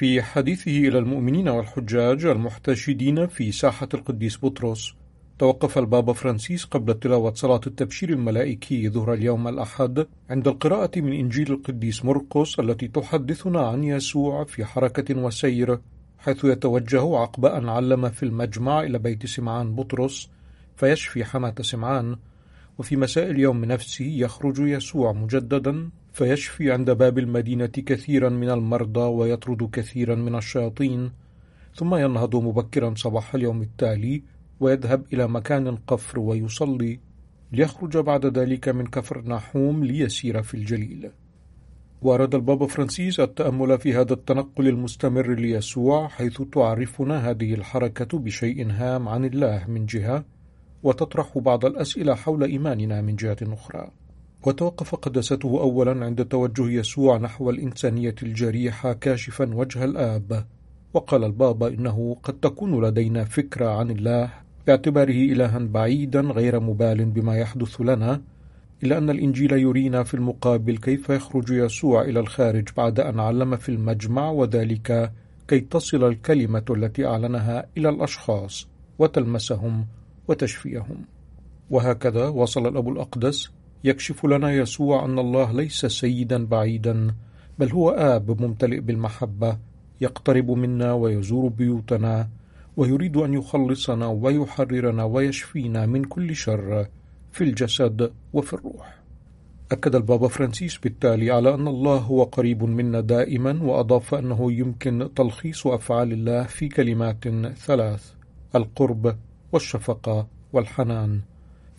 في حديثه إلى المؤمنين والحجاج المحتشدين في ساحة القديس بطرس. توقف البابا فرانسيس قبل تلاوة صلاة التبشير الملائكي ظهر اليوم الأحد عند القراءة من إنجيل القديس مرقس التي تحدثنا عن يسوع في حركة وسير حيث يتوجه عقب أن علم في المجمع إلى بيت سمعان بطرس فيشفي حماة سمعان. وفي مساء اليوم نفسه يخرج يسوع مجددا فيشفي عند باب المدينة كثيرا من المرضى ويطرد كثيرا من الشياطين ثم ينهض مبكرا صباح اليوم التالي ويذهب إلى مكان قفر ويصلي. ليخرج بعد ذلك من كفر نحوم ليسير في الجليل. وأراد البابا فرانسيس التأمل في هذا التنقل المستمر ليسوع حيث تعرفنا هذه الحركة بشيء هام عن الله من جهة وتطرح بعض الأسئلة حول إيماننا من جهة أخرى. وتوقف قدسته أولا عند توجه يسوع نحو الإنسانية الجريحة كاشفا وجه الآب. وقال البابا إنه قد تكون لدينا فكرة عن الله باعتباره إلها بعيدا غير مبال بما يحدث لنا إلا أن الإنجيل يرينا في المقابل كيف يخرج يسوع إلى الخارج بعد أن علم في المجمع وذلك كي تصل الكلمة التي أعلنها إلى الأشخاص وتلمسهم وتشفيهم. وهكذا وصل الأب الأقدس يكشف لنا يسوع أن الله ليس سيدا بعيدا بل هو آب ممتلئ بالمحبة يقترب منا ويزور بيوتنا ويريد أن يخلصنا ويحررنا ويشفينا من كل شر في الجسد وفي الروح. أكد البابا فرانسيس بالتالي على أن الله هو قريب منا دائما وأضاف أنه يمكن تلخيص أفعال الله في كلمات ثلاث القرب والشفقة والحنان.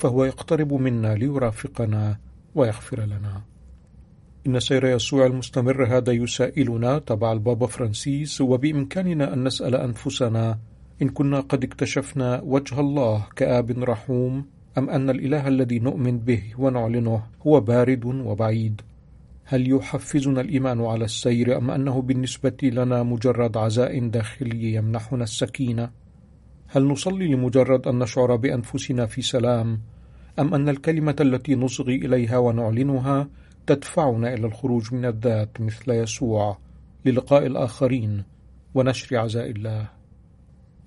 فهو يقترب منا ليرافقنا ويغفر لنا. إن سير يسوع المستمر هذا يسائلنا تبع البابا فرانسيس وبإمكاننا أن نسأل أنفسنا إن كنا قد اكتشفنا وجه الله كآب رحوم أم أن الإله الذي نؤمن به ونعلنه هو بارد وبعيد؟ هل يحفزنا الإيمان على السير أم أنه بالنسبة لنا مجرد عزاء داخلي يمنحنا السكينة؟ هل نصلي لمجرد أن نشعر بأنفسنا في سلام أم أن الكلمة التي نصغي إليها ونعلنها تدفعنا إلى الخروج من الذات مثل يسوع للقاء الآخرين ونشر عزاء الله؟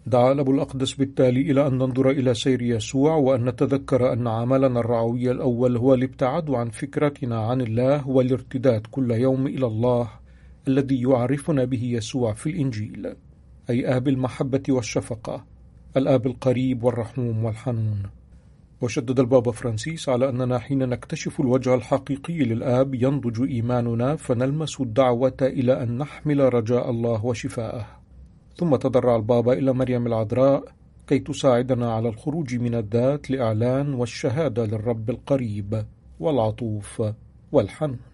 دعا الأب الأقدس بالتالي إلى أن ننظر إلى سير يسوع وأن نتذكر أن عملنا الرعوي الأول هو الابتعاد عن فكرتنا عن الله والارتداد كل يوم إلى الله الذي يعرفنا به يسوع في الإنجيل أي آب المحبة والشفقة. الآب القريب والرحوم والحنون. وشدد البابا فرانسيس على أننا حين نكتشف الوجه الحقيقي للآب ينضج إيماننا فنلمس الدعوة إلى أن نحمل رجاء الله وشفاءه. ثم تضرع البابا إلى مريم العذراء كي تساعدنا على الخروج من الذات لإعلان والشهادة للرب القريب والعطوف والحنون.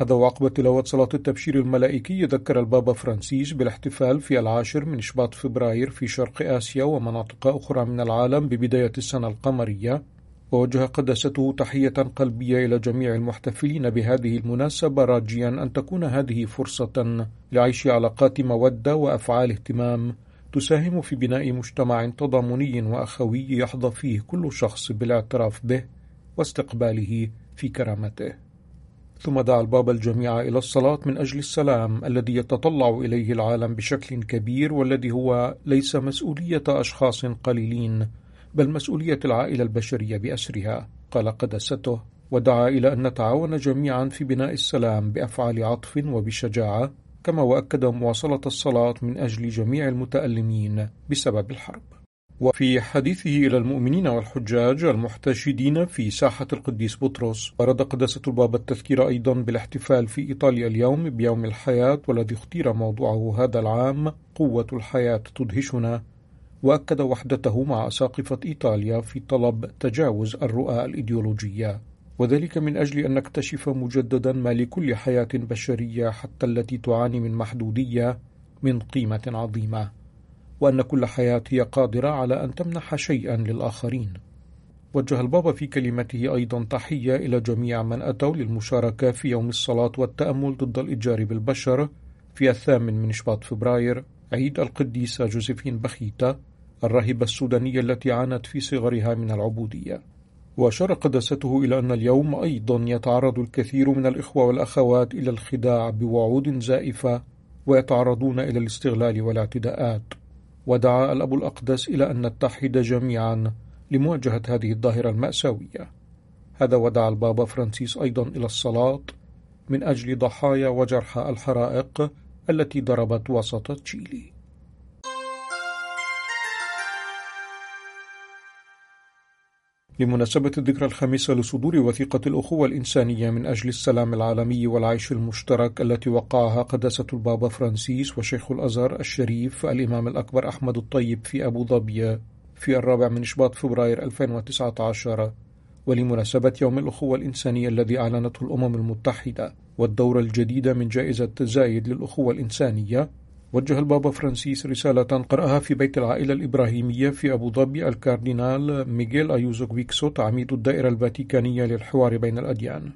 هذا وعقب تلاوة صلاة التبشير الملائكي ذكر البابا فرانسيس بالاحتفال في العاشر من شباط فبراير في شرق آسيا ومناطق أخرى من العالم ببداية السنة القمرية. ووجه قدسته تحية قلبية إلى جميع المحتفلين بهذه المناسبة راجيا أن تكون هذه فرصة لعيش علاقات مودة وأفعال اهتمام تساهم في بناء مجتمع تضامني وأخوي يحظى فيه كل شخص بالاعتراف به واستقباله في كرامته. ثم دعا البابا الجميع إلى الصلاة من أجل السلام الذي يتطلع إليه العالم بشكل كبير والذي هو ليس مسؤولية أشخاص قليلين بل مسؤولية العائلة البشرية بأسرها. قال قدسته ودعا إلى أن نتعاون جميعا في بناء السلام بأفعال عطف وبشجاعة كما وأكد مواصلة الصلاة من أجل جميع المتألمين بسبب الحرب. وفي حديثه إلى المؤمنين والحجاج المحتشدين في ساحة القديس بطرس. أراد قداسة البابا التذكير أيضا بالاحتفال في إيطاليا اليوم بيوم الحياة والذي اختير موضوعه هذا العام قوة الحياة تدهشنا. وأكد وحدته مع أساقفة إيطاليا في طلب تجاوز الرؤى الإيديولوجية. وذلك من أجل أن نكتشف مجددا ما لكل حياة بشرية حتى التي تعاني من محدودية من قيمة عظيمة. وأن كل حياة هي قادرة على أن تمنح شيئا للآخرين. وجه البابا في كلمته أيضا تحية إلى جميع من أتوا للمشاركة في يوم الصلاة والتأمل ضد الإتجار بالبشر في الثامن من شباط فبراير عيد القديسة جوزيفين بخيتا الراهبة السودانية التي عانت في صغرها من العبودية. وأشار قداسته إلى أن اليوم أيضا يتعرض الكثير من الإخوة والأخوات إلى الخداع بوعود زائفة ويتعرضون إلى الاستغلال والاعتداءات. ودعا الأب الأقدس إلى أن نتحد جميعا لمواجهة هذه الظاهرة المأساوية. هذا ودعا البابا فرانسيس أيضا إلى الصلاة من أجل ضحايا وجرحى الحرائق التي ضربت وسط تشيلي. لمناسبة الذكرى الخامسة لصدور وثيقة الأخوة الإنسانية من أجل السلام العالمي والعيش المشترك التي وقعها قداسة البابا فرانسيس وشيخ الأزهر الشريف الإمام الأكبر أحمد الطيب في أبو ظبي في الرابع من شباط فبراير 2019 ولمناسبة يوم الأخوة الإنسانية الذي أعلنته الأمم المتحدة والدورة الجديدة من جائزة زايد للأخوة الإنسانية وجه البابا فرانسيس رسالة قرأها في بيت العائلة الإبراهيمية في أبو ظبي الكاردينال ميغيل أيوزو غيكسوت عميد الدائرة الفاتيكانية للحوار بين الأديان.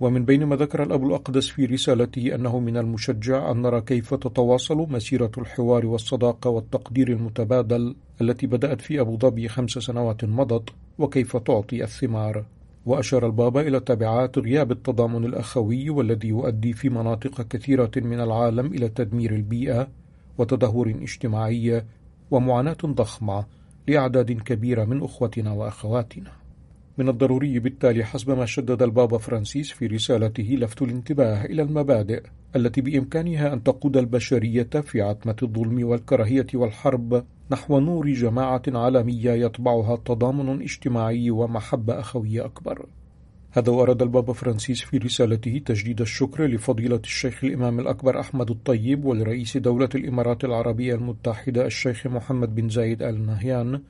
ومن بين ما ذكر الأب الأقدس في رسالته أنه من المشجع أن نرى كيف تتواصل مسيرة الحوار والصداقة والتقدير المتبادل التي بدأت في أبو ظبي خمس سنوات مضت وكيف تعطي الثمار. وأشار البابا إلى تبعات غياب التضامن الأخوي والذي يؤدي في مناطق كثيرة من العالم إلى تدمير البيئة وتدهور اجتماعي ومعاناة ضخمة لأعداد كبيرة من أخوتنا وأخواتنا. من الضروري بالتالي حسب ما شدد البابا فرانسيس في رسالته لفت الانتباه إلى المبادئ التي بإمكانها أن تقود البشرية في عتمة الظلم والكراهية والحرب نحو نور جماعة عالمية يطبعها تضامن اجتماعي ومحبة أخوية أكبر. هذا وأراد البابا فرانسيس في رسالته تجديد الشكر لفضيلة الشيخ الإمام الأكبر أحمد الطيب ولرئيس دولة الإمارات العربية المتحدة الشيخ محمد بن زايد آل نهيان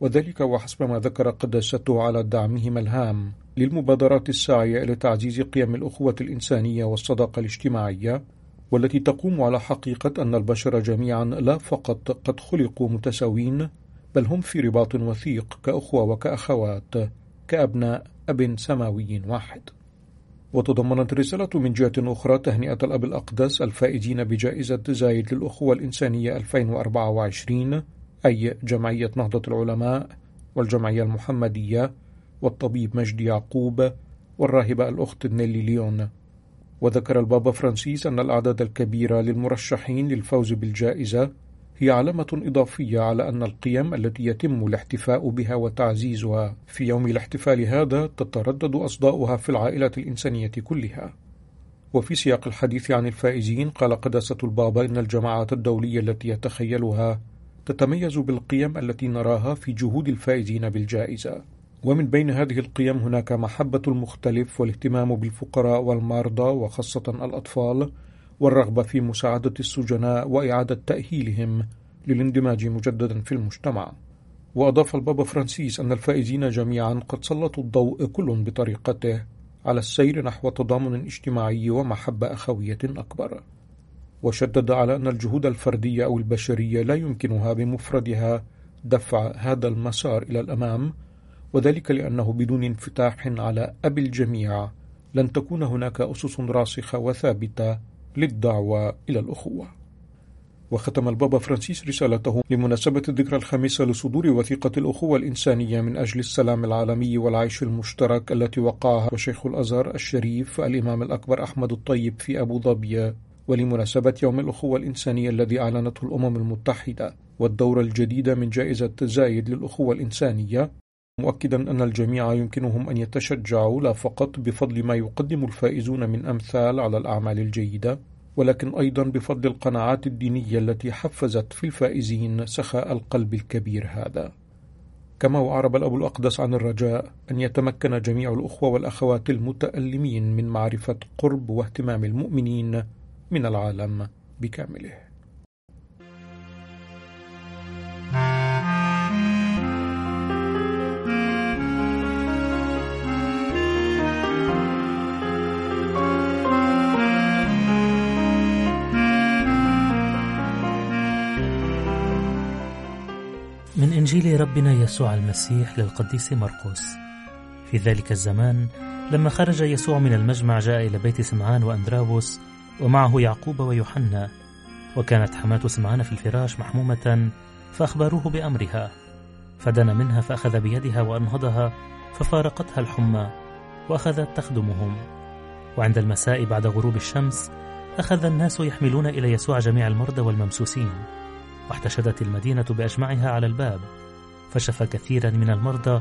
وذلك وحسب ما ذكر قداسته على دعمهما الهام للمبادرات الساعية إلى تعزيز قيم الأخوة الإنسانية والصداقة الاجتماعية والتي تقوم على حقيقة أن البشر جميعا لا فقط قد خلقوا متساوين بل هم في رباط وثيق كأخوة وكأخوات كأبناء أب سماوي واحد. وتضمنت الرسالة من جهة أخرى تهنئة الأب الأقدس الفائزين بجائزة زايد للأخوة الإنسانية 2024 أي جمعية نهضة العلماء والجمعية المحمدية والطبيب مجدي يعقوب والراهبة الأخت نيلي ليون وذكر البابا فرانسيس أن الأعداد الكبيرة للمرشحين للفوز بالجائزة هي علامة إضافية على أن القيم التي يتم الاحتفاء بها وتعزيزها في يوم الاحتفال هذا تتردد أصداؤها في العائلة الإنسانية كلها. وفي سياق الحديث عن الفائزين قال قداسة البابا إن الجماعات الدولية التي يتخيلها تتميز بالقيم التي نراها في جهود الفائزين بالجائزة. ومن بين هذه القيم هناك محبة المختلف والاهتمام بالفقراء والمرضى وخاصة الأطفال والرغبة في مساعدة السجناء وإعادة تأهيلهم للاندماج مجددا في المجتمع. وأضاف البابا فرانسيس أن الفائزين جميعا قد سلطوا الضوء كل بطريقته على السير نحو تضامن اجتماعي ومحبة أخوية أكبر. وشدد على أن الجهود الفردية أو البشرية لا يمكنها بمفردها دفع هذا المسار إلى الأمام وذلك لأنه بدون انفتاح على أبي الجميع لن تكون هناك أسس راسخة وثابتة للدعوة إلى الأخوة. وختم البابا فرانسيس رسالته لمناسبة الذكرى الخامسة لصدور وثيقة الأخوة الإنسانية من أجل السلام العالمي والعيش المشترك التي وقعها شيخ الأزهر الشريف الإمام الأكبر أحمد الطيب في أبو ظبي. ولمناسبة يوم الأخوة الإنسانية الذي أعلنته الأمم المتحدة والدورة الجديدة من جائزة زايد للأخوة الإنسانية مؤكدا أن الجميع يمكنهم أن يتشجعوا لا فقط بفضل ما يقدم الفائزون من أمثال على الأعمال الجيدة ولكن أيضا بفضل القناعات الدينية التي حفزت في الفائزين سخاء القلب الكبير هذا. كما وأعرب الأب الأقدس عن الرجاء أن يتمكن جميع الأخوة والأخوات المتألمين من معرفة قرب واهتمام المؤمنين من العالم بكامله. من إنجيل ربنا يسوع المسيح للقديس مرقس. في ذلك الزمان لما خرج يسوع من المجمع جاء إلى بيت سمعان وأندراوس ومعه يعقوب ويوحنا وكانت حماة سمعان في الفراش محمومة فأخبروه بأمرها. فدنا منها فأخذ بيدها وأنهضها ففارقتها الحمى وأخذت تخدمهم. وعند المساء بعد غروب الشمس أخذ الناس يحملون إلى يسوع جميع المرضى والممسوسين. واحتشدت المدينة بأجمعها على الباب فشفى كثيرا من المرضى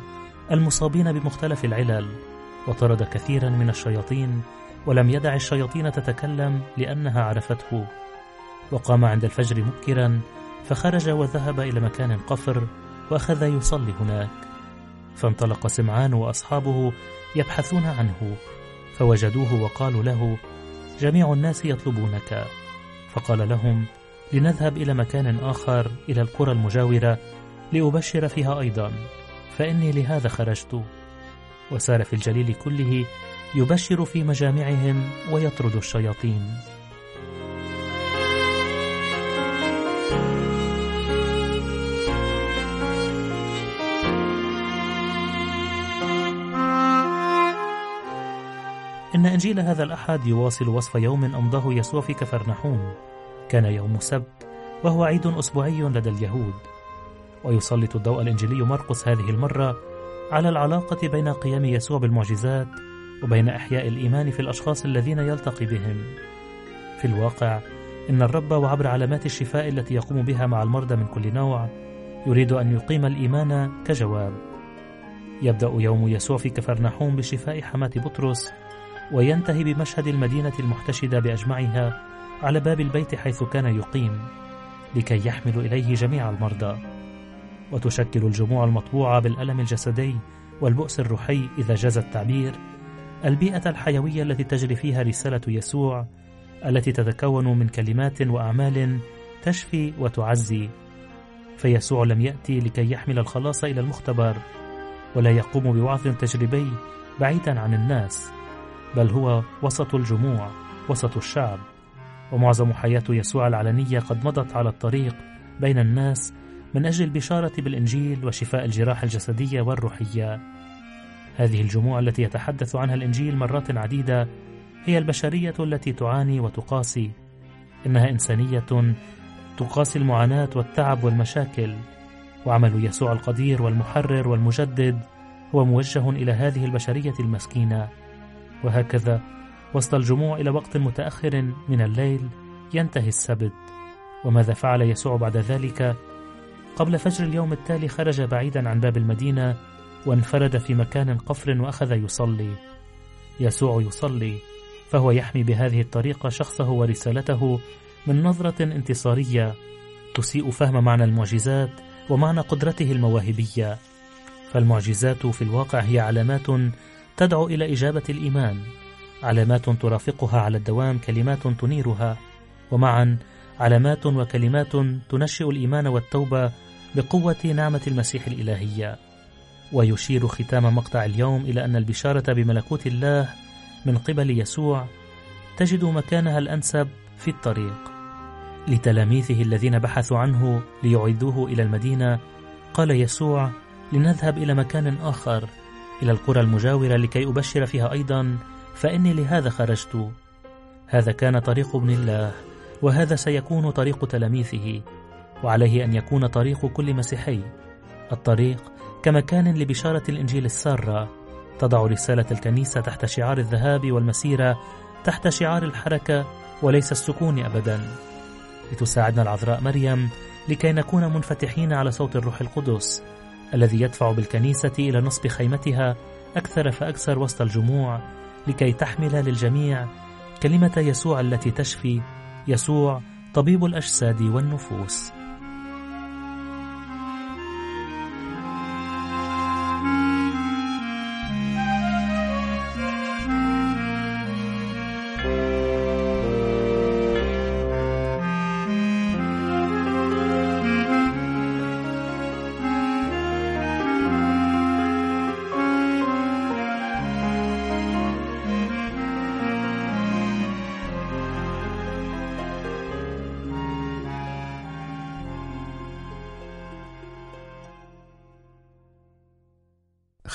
المصابين بمختلف العلل وطرد كثيرا من الشياطين ولم يدع الشياطين تتكلم لأنها عرفته. وقام عند الفجر مبكرا فخرج وذهب إلى مكان قفر وأخذ يصلي هناك. فانطلق سمعان وأصحابه يبحثون عنه فوجدوه وقالوا له جميع الناس يطلبونك. فقال لهم لنذهب إلى مكان آخر إلى القرى المجاورة لأبشر فيها أيضا فإني لهذا خرجت. وسار في الجليل كله يبشر في مجامعهم ويطرد الشياطين. إن إنجيل هذا الأحد يواصل وصف يوم أمضاه يسوع في كفرنحوم. كان يوم سبت وهو عيد أسبوعي لدى اليهود. ويسلط الضوء الإنجيلي مرقس هذه المرة على العلاقة بين قيام يسوع بالمعجزات وبين إحياء الإيمان في الأشخاص الذين يلتقي بهم. في الواقع إن الرب وعبر علامات الشفاء التي يقوم بها مع المرضى من كل نوع يريد أن يقيم الإيمان كجواب. يبدأ يوم يسوع في كفرنحوم بشفاء حماة بطرس وينتهي بمشهد المدينة المحتشدة بأجمعها على باب البيت حيث كان يقيم لكي يحمل إليه جميع المرضى. وتشكل الجموع المطبوعة بالألم الجسدي والبؤس الروحي إذا جاز التعبير البيئة الحيوية التي تجري فيها رسالة يسوع التي تتكون من كلمات وأعمال تشفي وتعزي. فيسوع لم يأتي لكي يحمل الخلاص إلى المختبر ولا يقوم بوعظ تجريبي بعيدا عن الناس بل هو وسط الجموع وسط الشعب. ومعظم حياة يسوع العلنية قد مضت على الطريق بين الناس من أجل البشارة بالإنجيل وشفاء الجراح الجسدية والروحية. هذه الجموع التي يتحدث عنها الإنجيل مرات عديدة هي البشرية التي تعاني وتقاسي. إنها إنسانية تقاسي المعاناة والتعب والمشاكل. وعمل يسوع القدير والمحرر والمجدد هو موجه إلى هذه البشرية المسكينة. وهكذا وسط الجموع إلى وقت متأخر من الليل ينتهي السبت. وماذا فعل يسوع بعد ذلك؟ قبل فجر اليوم التالي خرج بعيدا عن باب المدينة وانفرد في مكان قفر وأخذ يصلي. يسوع يصلي فهو يحمي بهذه الطريقة شخصه ورسالته من نظرة انتصارية تسيء فهم معنى المعجزات ومعنى قدرته المواهبية. فالمعجزات في الواقع هي علامات تدعو إلى إجابة الإيمان علامات ترافقها على الدوام كلمات تنيرها ومعا علامات وكلمات تنشئ الإيمان والتوبة بقوة نعمة المسيح الإلهية. ويشير ختام مقطع اليوم إلى أن البشارة بملكوت الله من قبل يسوع تجد مكانها الأنسب في الطريق. لتلاميذه الذين بحثوا عنه ليعيدوه إلى المدينة قال يسوع لنذهب إلى مكان آخر إلى القرى المجاورة لكي أبشر فيها أيضا فإني لهذا خرجت. هذا كان طريق ابن الله وهذا سيكون طريق تلاميذه وعليه أن يكون طريق كل مسيحي. الطريق كمكان لبشارة الإنجيل السارة تضع رسالة الكنيسة تحت شعار الذهاب والمسيرة تحت شعار الحركة وليس السكون أبدا. لتساعدنا العذراء مريم لكي نكون منفتحين على صوت الروح القدس الذي يدفع بالكنيسة إلى نصب خيمتها أكثر فأكثر وسط الجموع لكي تحمل للجميع كلمة يسوع التي تشفي يسوع طبيب الأجساد والنفوس.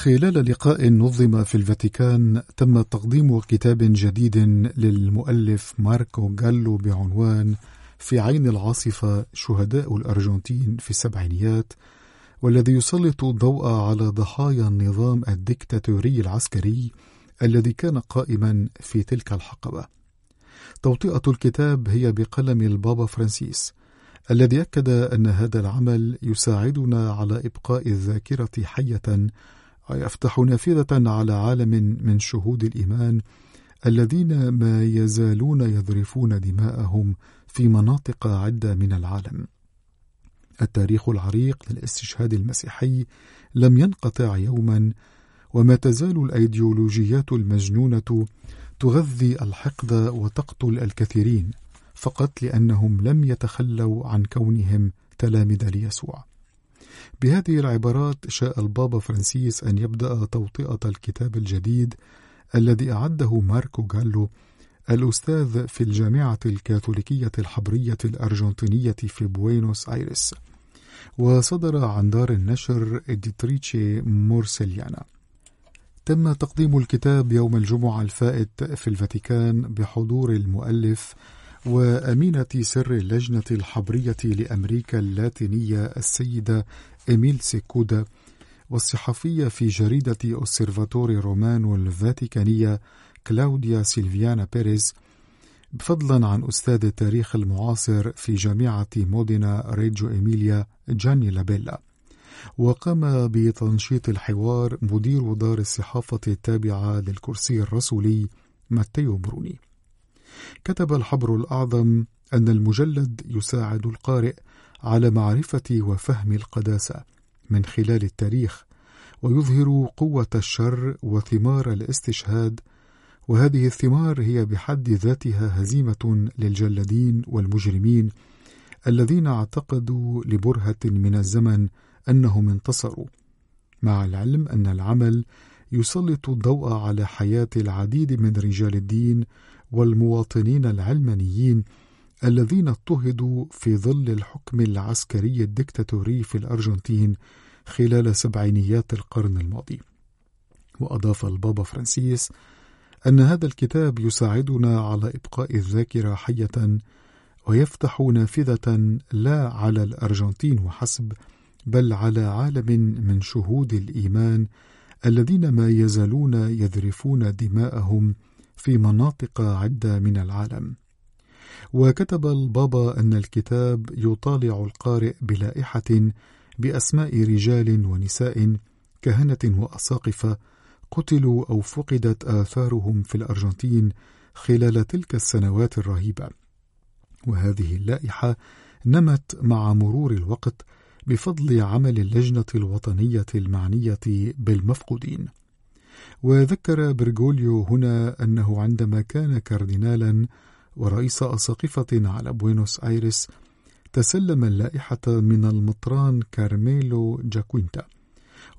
خلال لقاء نظم في الفاتيكان تم تقديم كتاب جديد للمؤلف ماركو جالو بعنوان في عين العاصفة شهداء الأرجنتين في السبعينيات والذي يسلط الضوء على ضحايا النظام الدكتاتوري العسكري الذي كان قائما في تلك الحقبة. توطئة الكتاب هي بقلم البابا فرانسيس الذي أكد أن هذا العمل يساعدنا على إبقاء الذاكرة حية ويفتح نافذة على عالم من شهود الإيمان الذين ما يزالون يذرفون دماءهم في مناطق عدة من العالم. التاريخ العريق للاستشهاد المسيحي لم ينقطع يوما وما تزال الأيديولوجيات المجنونة تغذي الحقد وتقتل الكثيرين فقط لأنهم لم يتخلوا عن كونهم تلامذه ليسوع بهذه العبارات شاء البابا فرانسيس أن يبدأ توطئة الكتاب الجديد الذي أعده ماركو جالو الأستاذ في الجامعة الكاثوليكية الحبرية الأرجنتينية في بوينوس آيرس وصدر عن دار النشر إديتريتشي مورسيليانا تم تقديم الكتاب يوم الجمعة الفائت في الفاتيكان بحضور المؤلف وأمينة سر اللجنة الحبرية لأمريكا اللاتينية السيدة إيميلسي كودا والصحفية في جريدة أوسيرفاتوري رومانو الفاتيكانية كلاوديا سيلفينا بيريز فضلا عن أستاذ التاريخ المعاصر في جامعة مودينا ريجو إيميليا جاني لابيلا. وقام بتنشيط الحوار مدير دار الصحافة التابعة للكرسي الرسولي ماتيو بروني كتب الحبر الأعظم أن المجلد يساعد القارئ على معرفة وفهم القداسة من خلال التاريخ ويظهر قوة الشر وثمار الاستشهاد وهذه الثمار هي بحد ذاتها هزيمة للجلادين والمجرمين الذين اعتقدوا لبرهة من الزمن أنهم انتصروا مع العلم أن العمل يسلط الضوء على حياة العديد من رجال الدين والمواطنين العلمانيين الذين اضطهدوا في ظل الحكم العسكري الدكتاتوري في الأرجنتين خلال سبعينيات القرن الماضي. وأضاف البابا فرانسيس أن هذا الكتاب يساعدنا على إبقاء الذاكرة حية ويفتح نافذة لا على الأرجنتين وحسب بل على عالم من شهود الإيمان الذين ما يزالون يذرفون دماءهم في مناطق عدة من العالم. وكتب البابا أن الكتاب يطالع القارئ بلائحة بأسماء رجال ونساء كهنة وأساقفة قتلوا أو فقدت آثارهم في الأرجنتين خلال تلك السنوات الرهيبة. وهذه اللائحة نمت مع مرور الوقت بفضل عمل اللجنة الوطنية المعنية بالمفقودين. وذكر برغوليو هنا أنه عندما كان كاردينالا ورئيس أساقفة على بوينوس آيرس تسلم اللائحة من المطران كارميلو جاكوينتا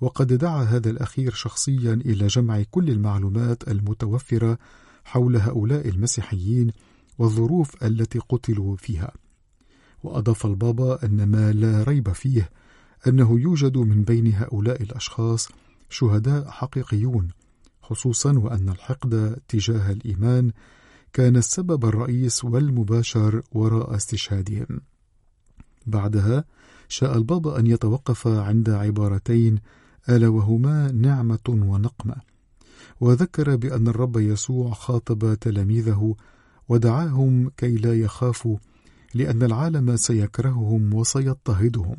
وقد دعا هذا الأخير شخصيا إلى جمع كل المعلومات المتوفرة حول هؤلاء المسيحيين والظروف التي قتلوا فيها. وأضاف البابا أن ما لا ريب فيه أنه يوجد من بين هؤلاء الأشخاص شهداء حقيقيون خصوصا وأن الحقد تجاه الإيمان كان السبب الرئيس والمباشر وراء استشهادهم. بعدها شاء البابا أن يتوقف عند عبارتين ألا وهما نعمة ونقمة. وذكر بأن الرب يسوع خاطب تلاميذه ودعاهم كي لا يخافوا لأن العالم سيكرههم وسيضطهدهم.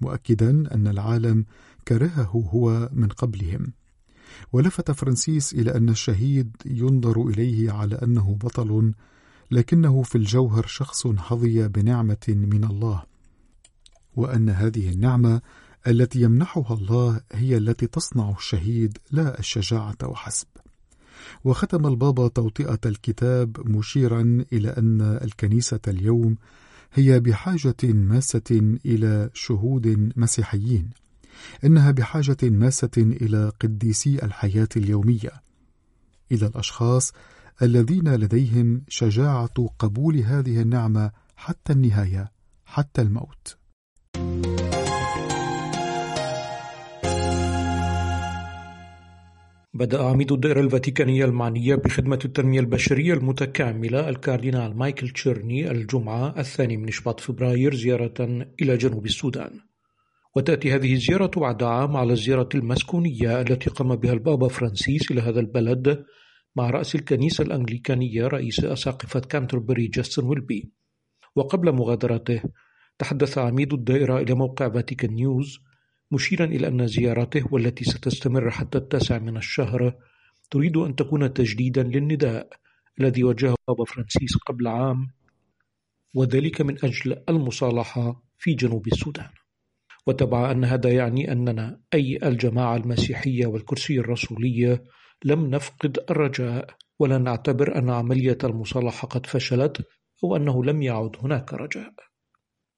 مؤكدا أن العالم كرهه هو من قبلهم. ولفت فرانسيس إلى أن الشهيد ينظر إليه على أنه بطل لكنه في الجوهر شخص حظي بنعمة من الله. وأن هذه النعمة التي يمنحها الله هي التي تصنع الشهيد لا الشجاعة وحسب. وختم البابا توطئة الكتاب مشيرا إلى أن الكنيسة اليوم هي بحاجة ماسة إلى شهود مسيحيين. إنها بحاجة ماسة إلى قديسي الحياة اليومية إلى الأشخاص الذين لديهم شجاعة قبول هذه النعمة حتى النهاية حتى الموت. بدأ عميد الدائرة الفاتيكانية المعنية بخدمة التنمية البشرية المتكاملة الكاردينال مايكل تشيرني الجمعة الثاني من شباط فبراير زيارة إلى جنوب السودان. وتأتي هذه الزيارة بعد عام على الزيارة المسكونية التي قام بها البابا فرانسيس إلى هذا البلد مع رأس الكنيسة الأنجليكانية رئيس أساقفة كانتربري جاستن ويلبي. وقبل مغادرته تحدث عميد الدائرة إلى موقع فاتيكان نيوز مشيرا إلى أن زيارته والتي ستستمر حتى التاسع من الشهر تريد أن تكون تجديدا للنداء الذي وجهه بابا فرانسيس قبل عام وذلك من أجل المصالحة في جنوب السودان. وتابع أن هذا يعني أننا أي الجماعة المسيحية والكرسي الرسولي لم نفقد الرجاء ولا نعتبر أن عملية المصالحة قد فشلت أو أنه لم يعد هناك رجاء.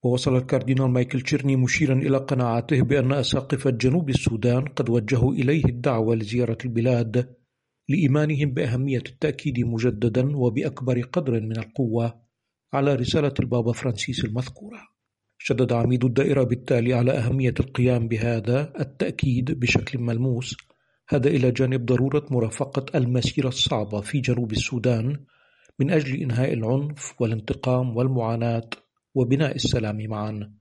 وواصل الكاردينال مايكل تشيرني مشيرا إلى قناعته بأن أساقفة جنوب السودان قد وجهوا إليه الدعوة لزيارة البلاد لإيمانهم بأهمية التأكيد مجددا وبأكبر قدر من القوة على رسالة البابا فرانسيس المذكورة. شدد عميد الدائرة بالتالي على أهمية القيام بهذا التأكيد بشكل ملموس. هذا إلى جانب ضرورة مرافقة المسيرة الصعبة في جنوب السودان من أجل إنهاء العنف والانتقام والمعاناة وبناء السلام معا.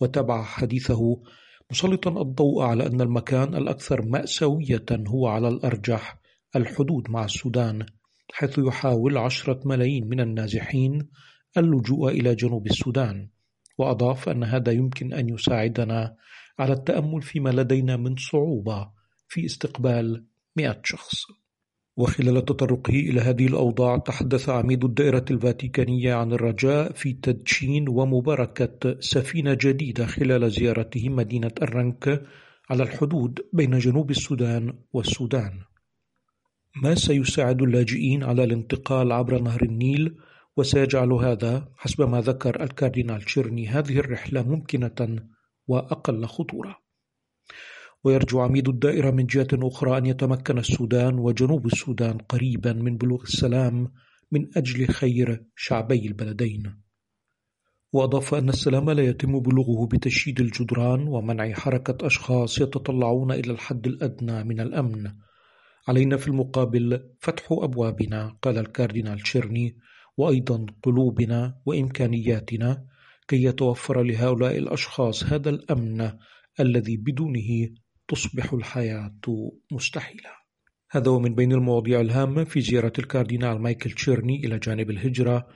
وتبع حديثه مسلطا الضوء على أن المكان الأكثر مأساوية هو على الأرجح الحدود مع السودان حيث يحاول عشرة ملايين من النازحين اللجوء إلى جنوب السودان. وأضاف أن هذا يمكن أن يساعدنا على التأمل فيما لدينا من صعوبة في استقبال مئة شخص. وخلال تطرقه إلى هذه الأوضاع تحدث عميد الدائرة الفاتيكانية عن الرجاء في تدشين ومباركة سفينة جديدة خلال زيارته مدينة الرنك على الحدود بين جنوب السودان والسودان. ما سيساعد اللاجئين على الانتقال عبر نهر النيل وسيجعل هذا حسب ما ذكر الكاردينال تشيرني. هذه الرحلة ممكنة وأقل خطورة. ويرجو عميد الدائرة من جهة أخرى أن يتمكن السودان وجنوب السودان قريبا من بلوغ السلام من أجل خير شعبي البلدين. وأضاف أن السلام لا يتم بلوغه بتشييد الجدران ومنع حركة أشخاص يتطلعون إلى الحد الأدنى من الأمن. علينا في المقابل فتح أبوابنا قال الكاردينال تشيرني. وأيضا قلوبنا وإمكانياتنا كي يتوفر لهؤلاء الأشخاص هذا الأمن الذي بدونه تصبح الحياة مستحيلة. هذا ومن بين المواضيع الهامة في زيارة الكاردينال مايكل تشيرني إلى جانب الهجرة.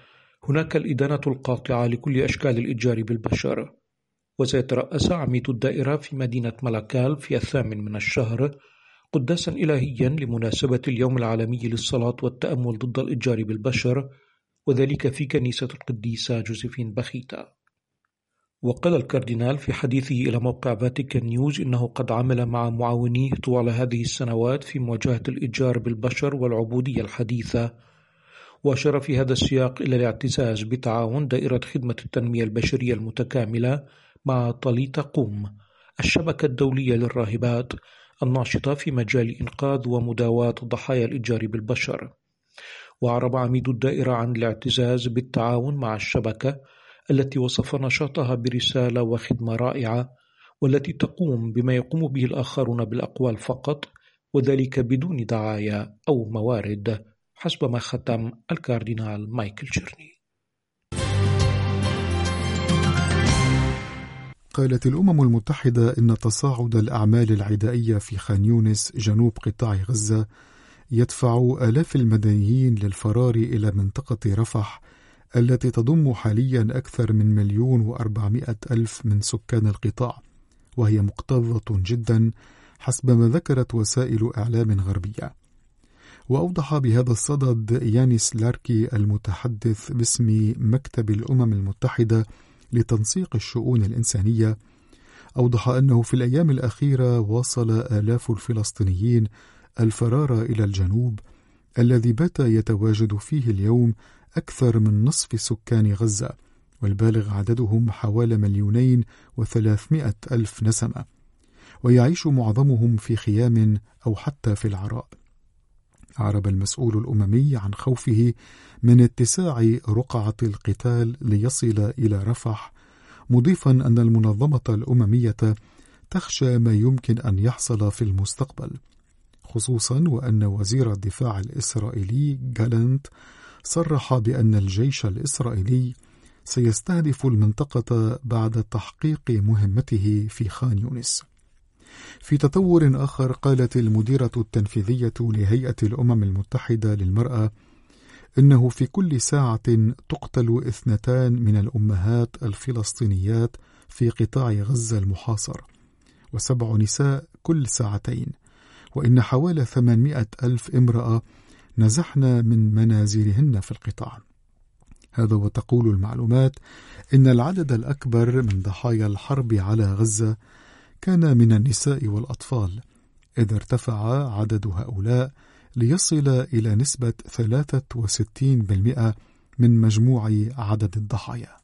هناك الإدانة القاطعة لكل أشكال الإتجار بالبشر وسيترأس عميد الدائرة في مدينة ملاكال في الثامن من الشهر قداسا إلهيا لمناسبة اليوم العالمي للصلاة والتأمل ضد الإتجار بالبشر وذلك في كنيسة القديسة جوزيفين بخيتا. وقال الكاردينال في حديثه إلى موقع فاتيكان نيوز إنه قد عمل مع معاونيه طوال هذه السنوات في مواجهة الإتجار بالبشر والعبودية الحديثة وأشار في هذا السياق إلى الاعتزاز بتعاون دائرة خدمة التنمية البشرية المتكاملة مع طليتا قوم الشبكة الدولية للراهبات الناشطة في مجال إنقاذ ومداواة ضحايا الإتجار بالبشر. وأعرب عميد الدائرة عن الاعتزاز بالتعاون مع الشبكة التي وصف نشاطها برسالة وخدمة رائعة والتي تقوم بما يقوم به الآخرون بالأقوال فقط وذلك بدون دعاية أو موارد حسب ما ختم الكاردينال مايكل تشيرني قالت الأمم المتحدة إن تصاعد الأعمال العدائية في خان يونس جنوب قطاع غزة يدفع آلاف المدنيين للفرار إلى منطقة رفح التي تضم حاليا أكثر من مليون وأربعمائة ألف من سكان القطاع وهي مكتظة جدا حسب ما ذكرت وسائل إعلام غربية. وأوضح بهذا الصدد يانيس لاركي المتحدث باسم مكتب الأمم المتحدة لتنسيق الشؤون الإنسانية. أوضح أنه في الأيام الأخيرة واصل آلاف الفلسطينيين الفرار إلى الجنوب الذي بات يتواجد فيه اليوم أكثر من نصف سكان غزة والبالغ عددهم حوالي مليونين وثلاثمائة ألف نسمة ويعيش معظمهم في خيام أو حتى في العراء. أعرب المسؤول الأممي عن خوفه من اتساع رقعة القتال ليصل إلى رفح مضيفا أن المنظمة الأممية تخشى ما يمكن أن يحصل في المستقبل. خصوصا وأن وزير الدفاع الإسرائيلي جالنت صرح بأن الجيش الإسرائيلي سيستهدف المنطقة بعد تحقيق مهمته في خان يونس. في تطور آخر قالت المديرة التنفيذية لهيئة الأمم المتحدة للمرأة إنه في كل ساعة تقتل اثنتان من الأمهات الفلسطينيات في قطاع غزة المحاصر وسبع نساء كل ساعتين وإن حوالي 800 ألف امرأة نزحن من منازلهن في القطاع. هذا وتقول المعلومات إن العدد الأكبر من ضحايا الحرب على غزة كان من النساء والأطفال إذ ارتفع عدد هؤلاء ليصل إلى نسبة 63% من مجموع عدد الضحايا.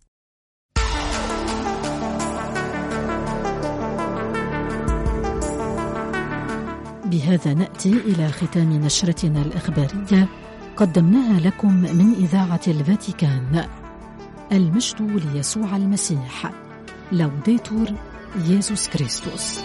بهذا نأتي إلى ختام نشرتنا الإخبارية. قدمناها لكم من إذاعة الفاتيكان. المجد ليسوع المسيح. لوديتور يسوع كريستوس